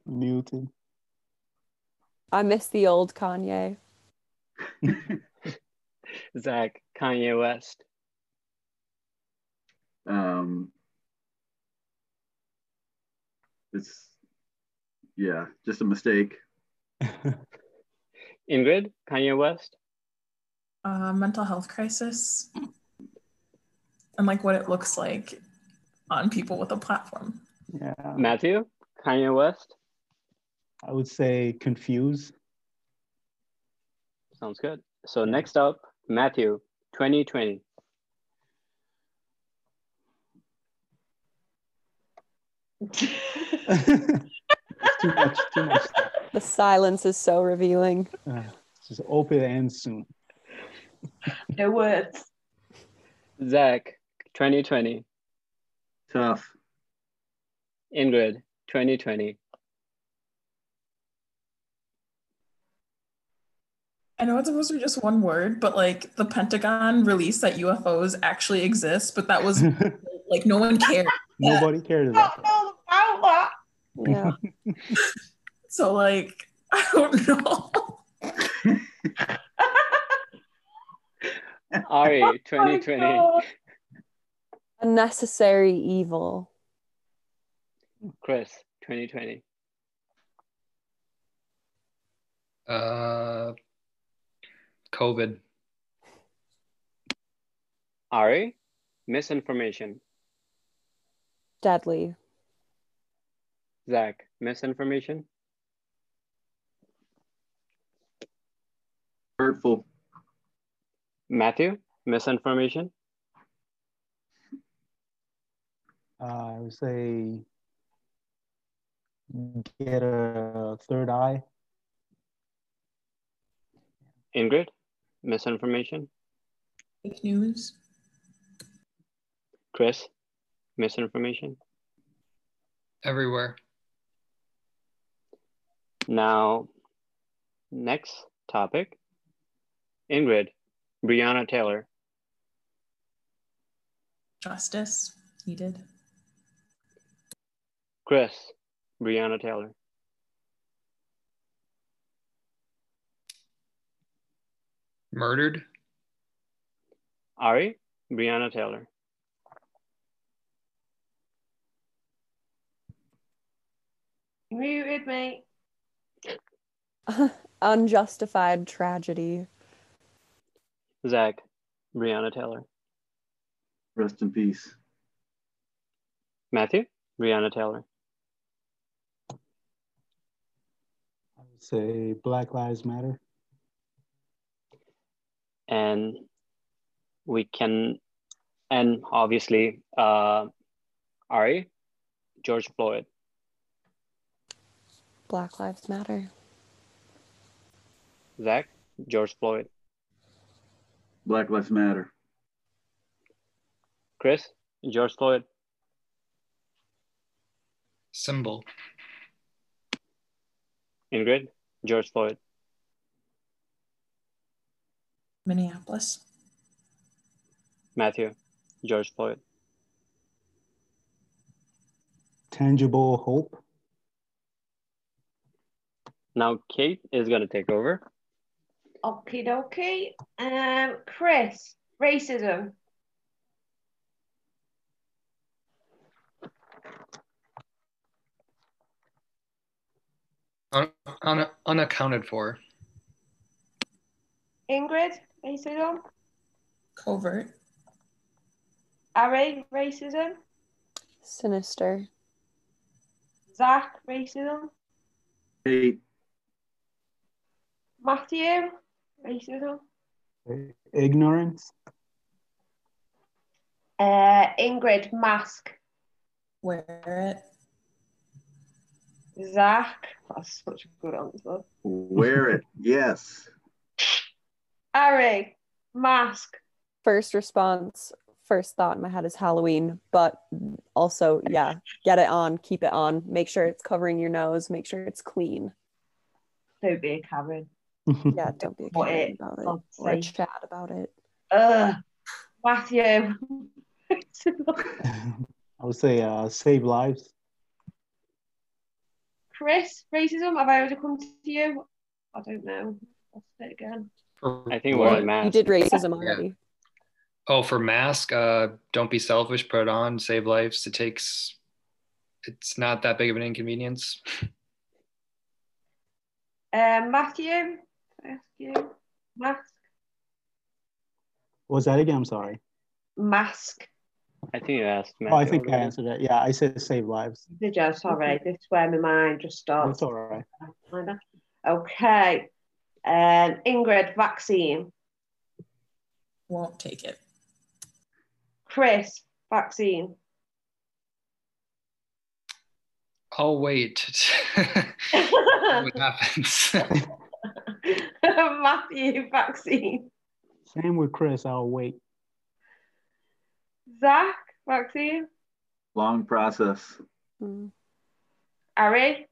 Speaker 7: Newton.
Speaker 3: I miss the old Kanye.
Speaker 8: Zach, Kanye West.
Speaker 5: Um, it's yeah, just a mistake.
Speaker 8: Ingrid, Kanye West.
Speaker 4: Uh, mental health crisis and like what it looks like on people with a platform.
Speaker 7: yeah.
Speaker 8: Matthew, Kanye West.
Speaker 7: I would say confuse.
Speaker 8: Sounds good. So next up, Matthew, 2020.
Speaker 7: too much, too much.
Speaker 3: The silence is so revealing.
Speaker 7: Uh, just open and soon.
Speaker 6: No words.
Speaker 8: Zach, 2020.
Speaker 5: Tough.
Speaker 8: Ingrid, 2020.
Speaker 4: I know it's supposed to be just one word, but like the Pentagon released that UFOs actually exist, but that was like no one cared.
Speaker 7: Nobody cared about that.
Speaker 6: know about
Speaker 3: Yeah.
Speaker 4: So like I don't know.
Speaker 8: Ari, 2020.
Speaker 6: Oh.
Speaker 3: Unnecessary evil.
Speaker 8: Chris, 2020.
Speaker 2: uh, COVID.
Speaker 8: Ari, misinformation.
Speaker 3: Deadly.
Speaker 8: Zach, misinformation.
Speaker 5: Hurtful.
Speaker 8: Matthew, misinformation.
Speaker 7: Uh, I would say get a third eye.
Speaker 8: Ingrid, misinformation.
Speaker 4: Fake news.
Speaker 8: Chris, misinformation.
Speaker 2: Everywhere.
Speaker 8: Now, next topic. Ingrid, Breonna Taylor.
Speaker 4: Justice needed.
Speaker 8: Chris, Breonna Taylor.
Speaker 2: Murdered.
Speaker 8: Ari, Breonna Taylor.
Speaker 6: Muted me.
Speaker 3: Unjustified tragedy.
Speaker 8: Zach, Breonna Taylor.
Speaker 5: Rest in peace.
Speaker 8: Matthew, Breonna Taylor.
Speaker 7: I would say Black Lives Matter.
Speaker 8: And we can, and obviously, uh, Ari, George Floyd.
Speaker 3: Black Lives Matter.
Speaker 8: Zach, George Floyd.
Speaker 5: Black Lives Matter.
Speaker 8: Chris, George Floyd.
Speaker 2: Symbol.
Speaker 8: Ingrid, George Floyd.
Speaker 4: Minneapolis.
Speaker 8: Matthew, George Floyd.
Speaker 7: Tangible hope.
Speaker 8: Now Kate is gonna take over.
Speaker 6: Okie dokie. Um, Chris, racism.
Speaker 2: Un- un- unaccounted for.
Speaker 6: Ingrid, racism.
Speaker 4: Covert.
Speaker 6: Ari, racism.
Speaker 3: Sinister.
Speaker 6: Zach, racism.
Speaker 5: Hate.
Speaker 6: Matthew, racism.
Speaker 7: Ignorance.
Speaker 6: Uh, Ingrid, mask.
Speaker 4: Wear it.
Speaker 6: Zach, that's such a good answer.
Speaker 5: Wear it. Yes.
Speaker 6: Ari, mask.
Speaker 3: First response, first thought in my head is Halloween, but also, yeah, get it on, keep it on, make sure it's covering your nose, make sure it's clean.
Speaker 6: Don't be a Karen.
Speaker 3: Yeah, don't be a
Speaker 6: What
Speaker 3: Karen
Speaker 6: it-
Speaker 3: about it
Speaker 6: God's
Speaker 3: or a
Speaker 6: sake.
Speaker 3: chat about it.
Speaker 6: Ugh. Matthew.
Speaker 7: I would say uh, save lives.
Speaker 6: Chris, racism. Have I already come to you? I don't know. I'll say it again.
Speaker 8: I think we're
Speaker 2: What?
Speaker 8: on mask.
Speaker 3: You did racism already.
Speaker 2: Oh, for mask, uh, don't be selfish. Put it on. Save lives. It takes. It's not that big of an inconvenience.
Speaker 6: Um, Matthew, can ask you. Mask.
Speaker 7: What was that again? I'm sorry.
Speaker 6: Mask.
Speaker 8: I think you asked.
Speaker 7: Oh, I think I answered that. Yeah, I said save lives.
Speaker 6: Did you? Sorry, this is where my mind just
Speaker 7: That's
Speaker 6: starts.
Speaker 7: all right.
Speaker 6: Okay. Um, Ingrid, vaccine.
Speaker 4: Won't take it.
Speaker 6: Chris, vaccine.
Speaker 2: Oh wait. what happens?
Speaker 6: Matthew, vaccine.
Speaker 7: Same with Chris. I'll wait.
Speaker 6: Zach, vaccine.
Speaker 5: Long process.
Speaker 3: Mm.
Speaker 6: Ari,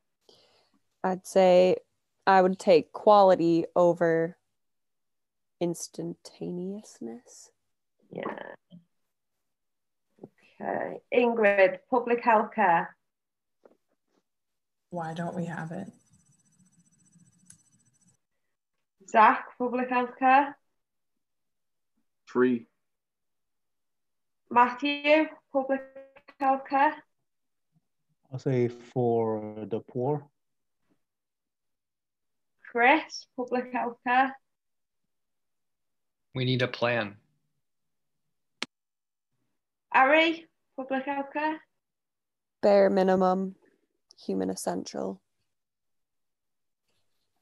Speaker 3: I'd say I would take quality over instantaneousness.
Speaker 6: Yeah. Okay. Ingrid, public health care.
Speaker 4: Why don't we have it?
Speaker 6: Zach, public health care.
Speaker 5: Free.
Speaker 6: Matthew, public health care.
Speaker 7: I'll say for the poor.
Speaker 6: Chris, public health care.
Speaker 2: we need a plan.
Speaker 6: Ari, public health care.
Speaker 3: Bare minimum, human essential.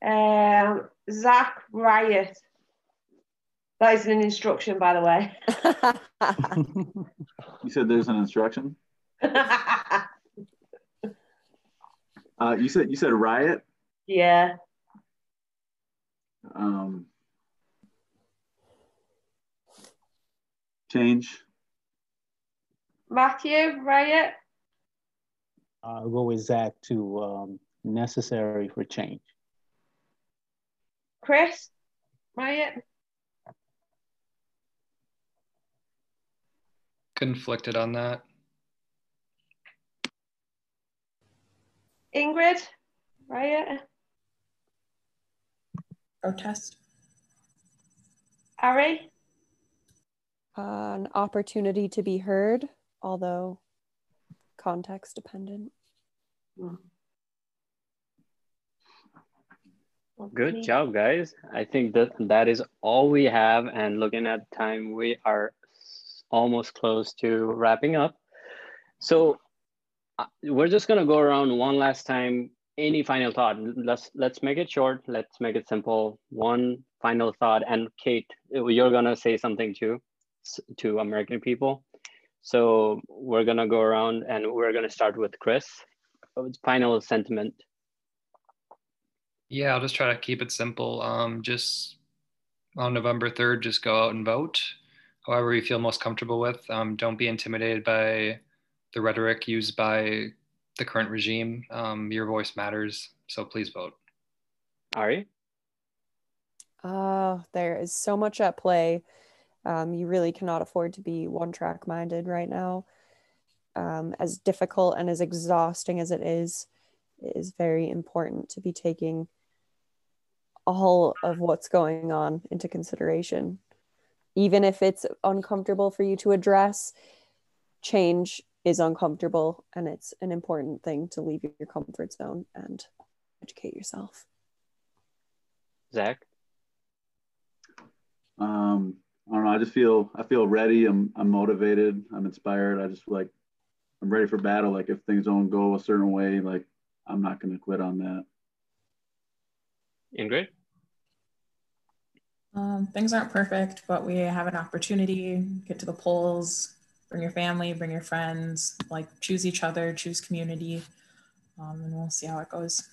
Speaker 6: Um, Zach, riot. That is an instruction, by the way.
Speaker 5: You said there's an instruction. Uh, you said you said riot.
Speaker 6: yeah.
Speaker 5: Um, change.
Speaker 6: Matthew, riot.
Speaker 7: I'll go with Zach to um, necessary for change.
Speaker 6: Chris, riot.
Speaker 2: Conflicted on that.
Speaker 6: Ingrid, riot.
Speaker 4: Protest.
Speaker 6: Ari,
Speaker 3: an opportunity to be heard, although context dependent. Hmm.
Speaker 8: Good job, guys. I think that that is all we have. And looking at time, we are almost close to wrapping up. So uh, we're just gonna go around one last time. Any final thought? Let's let's make it short. Let's make it simple. One final thought. And Kate, you're gonna say something too to American people. So we're gonna go around and we're gonna start with Chris. Final sentiment.
Speaker 2: Yeah, I'll just try to keep it simple. Um, just on November 3rd, just go out and vote, however you feel most comfortable with. Um, don't be intimidated by the rhetoric used by the current regime. Um, your voice matters, so please vote.
Speaker 8: Ari.
Speaker 3: Oh, there is so much at play. Um, you really cannot afford to be one track minded right now. Um, as difficult and as exhausting as it is, it is very important to be taking all of what's going on into consideration. Even if it's uncomfortable for you to address, change is uncomfortable and it's an important thing to leave your comfort zone and educate yourself.
Speaker 8: Zach.
Speaker 5: Um, I don't know. I just feel I feel ready. I'm I'm motivated. I'm inspired. I just like I'm ready for battle. Like if things don't go a certain way, like I'm not gonna quit on that.
Speaker 8: Ingrid.
Speaker 4: Um, things aren't perfect, but we have an opportunity. Get to the polls, bring your family, bring your friends, like choose each other, choose community, um, and we'll see how it goes.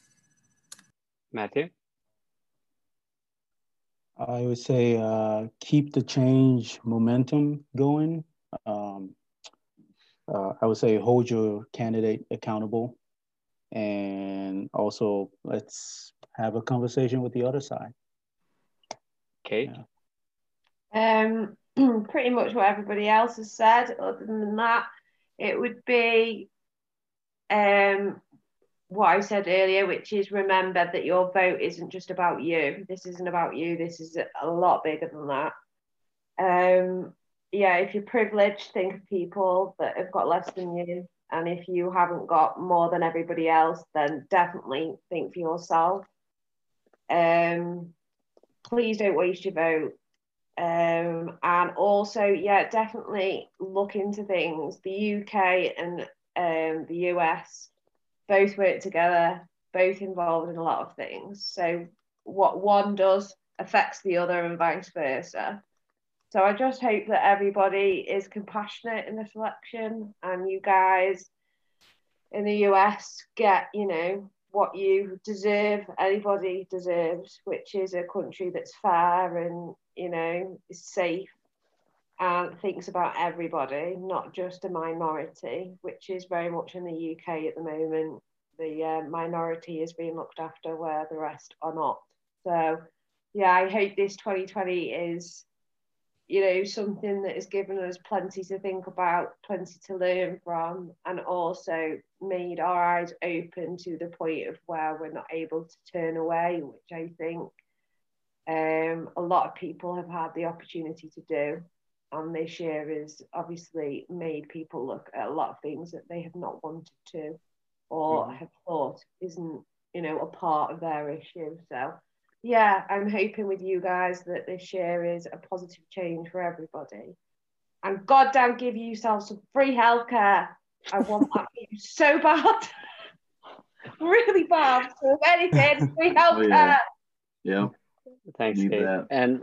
Speaker 8: Matthew?
Speaker 7: I would say uh, keep the change momentum going. Um, uh, I would say hold your candidate accountable, and also let's have a conversation with the other side.
Speaker 8: Kate?
Speaker 6: Yeah. Um, pretty much what everybody else has said. Other than that, it would be um, what I said earlier, which is remember that your vote isn't just about you. This isn't about you. This is a lot bigger than that. Um, yeah, if you're privileged, think of people that have got less than you. And if you haven't got more than everybody else, then definitely think for yourself. Um, please don't waste your vote. Um, and also, yeah, definitely look into things. The UK and um, the US both work together, both involved in a lot of things. So what one does affects the other and vice versa. So I just hope that everybody is compassionate in this election and you guys in the US get, you know, what you deserve, anybody deserves, which is a country that's fair and, you know, is safe and thinks about everybody, not just a minority, which is very much in the UK at the moment. The uh, minority is being looked after where the rest are not. So, yeah, I hope this 2020 is, you know, something that has given us plenty to think about, plenty to learn from, and also made our eyes open to the point of where we're not able to turn away, which I think um, a lot of people have had the opportunity to do and this year has obviously made people look at a lot of things that they have not wanted to or mm. have thought isn't you know a part of their issue so yeah i'm hoping with you guys that this year is a positive change for everybody and goddamn give yourself some free healthcare i want that you so bad really bad so if anything free healthcare
Speaker 5: yeah. yeah
Speaker 8: thanks Kate. and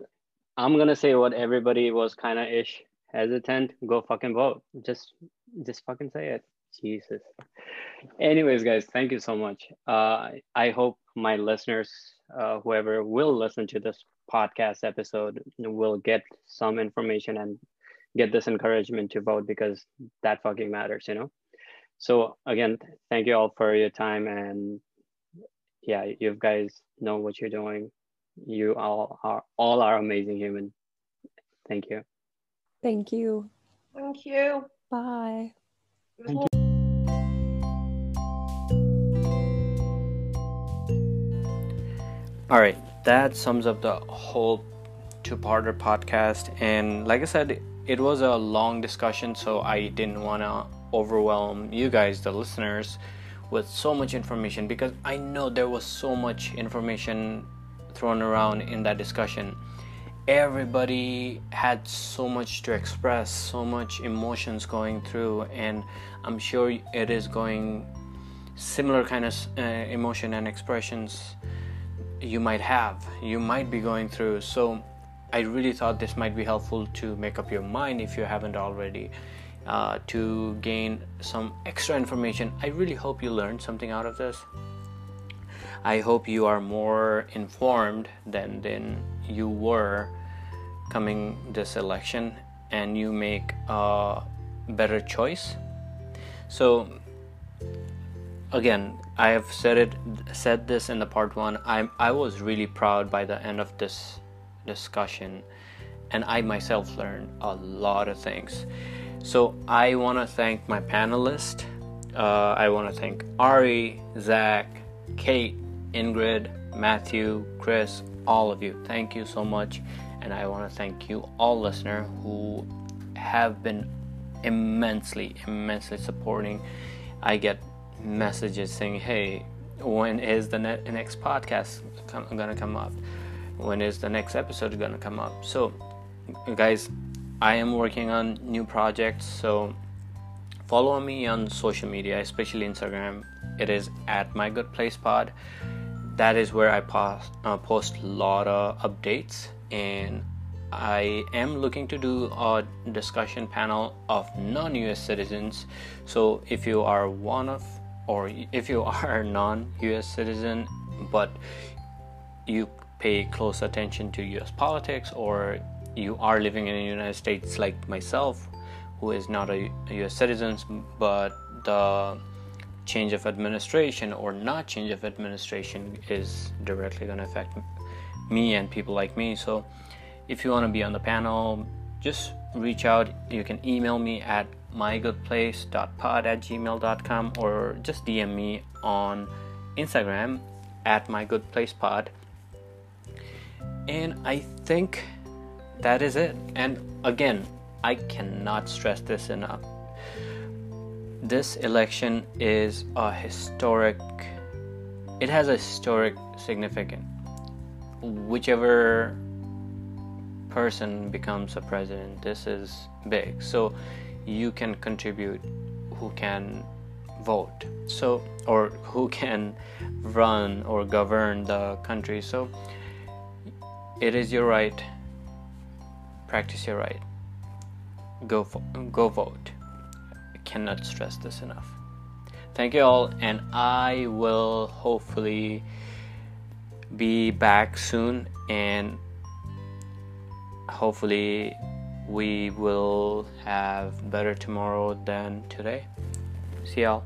Speaker 8: I'm gonna say what everybody was kind of ish hesitant. Go fucking vote. Just just fucking say it. Jesus. Anyways, guys, thank you so much. Uh, I hope my listeners, uh, whoever will listen to this podcast episode, will get some information and get this encouragement to vote because that fucking matters, you know. So again, thank you all for your time and yeah, you guys know what you're doing. You all are all are amazing human. Thank you.
Speaker 3: Thank you.
Speaker 6: Thank you.
Speaker 3: Bye.
Speaker 7: Thank you.
Speaker 1: All right, that sums up the whole two-parter podcast. And like I said, it was a long discussion, so I didn't want to overwhelm you guys, the listeners, with so much information because I know there was so much information thrown around in that discussion everybody had so much to express so much emotions going through and i'm sure it is going similar kind of uh, emotion and expressions you might have. You might be going through. So i really thought this might be helpful to make up your mind if you haven't already uh, to gain some extra information. I really hope you learned something out of this. I hope you are more informed than than you were coming this election and you make a better choice. So again, I have said it said this in the part 1. I I was really proud by the end of this discussion and I myself learned a lot of things. So I want to thank my panelists. Uh, I want to thank Ari, Zach, Kate, Ingrid, Matthew, Chris, all of you. Thank you so much. And I want to thank you, all listener, who have been immensely, immensely supporting. I get messages saying, hey, when is the ne- next podcast going to come up? When is the next episode to come up? So, guys, I am working on new projects. So, follow me on social media, especially Instagram. It is at my good place pod that is where I post, uh, post a lot of updates and I am looking to do a discussion panel of non US citizens. So if you are one of, or if you are a non US citizen, but you pay close attention to US politics, or you are living in the United States like myself, who is not a US citizen, but the change of administration or not change of administration is directly going to affect me and people like me. So if you want to be on the panel, just reach out. You can email me at mygoodplace.pod at gmail.com or just DM me on Instagram at mygoodplacepod. And I think that is it. And again, I cannot stress this enough. This election is a historic, it has a historic significance. Whichever person becomes a president, this is big. So you can contribute who can vote. So, or who can run or govern the country. So it is your right. Practice your right. Go, go vote. I cannot stress this enough. Thank you all, and I will hopefully be back soon and hopefully we will have better tomorrow than today. See y'all.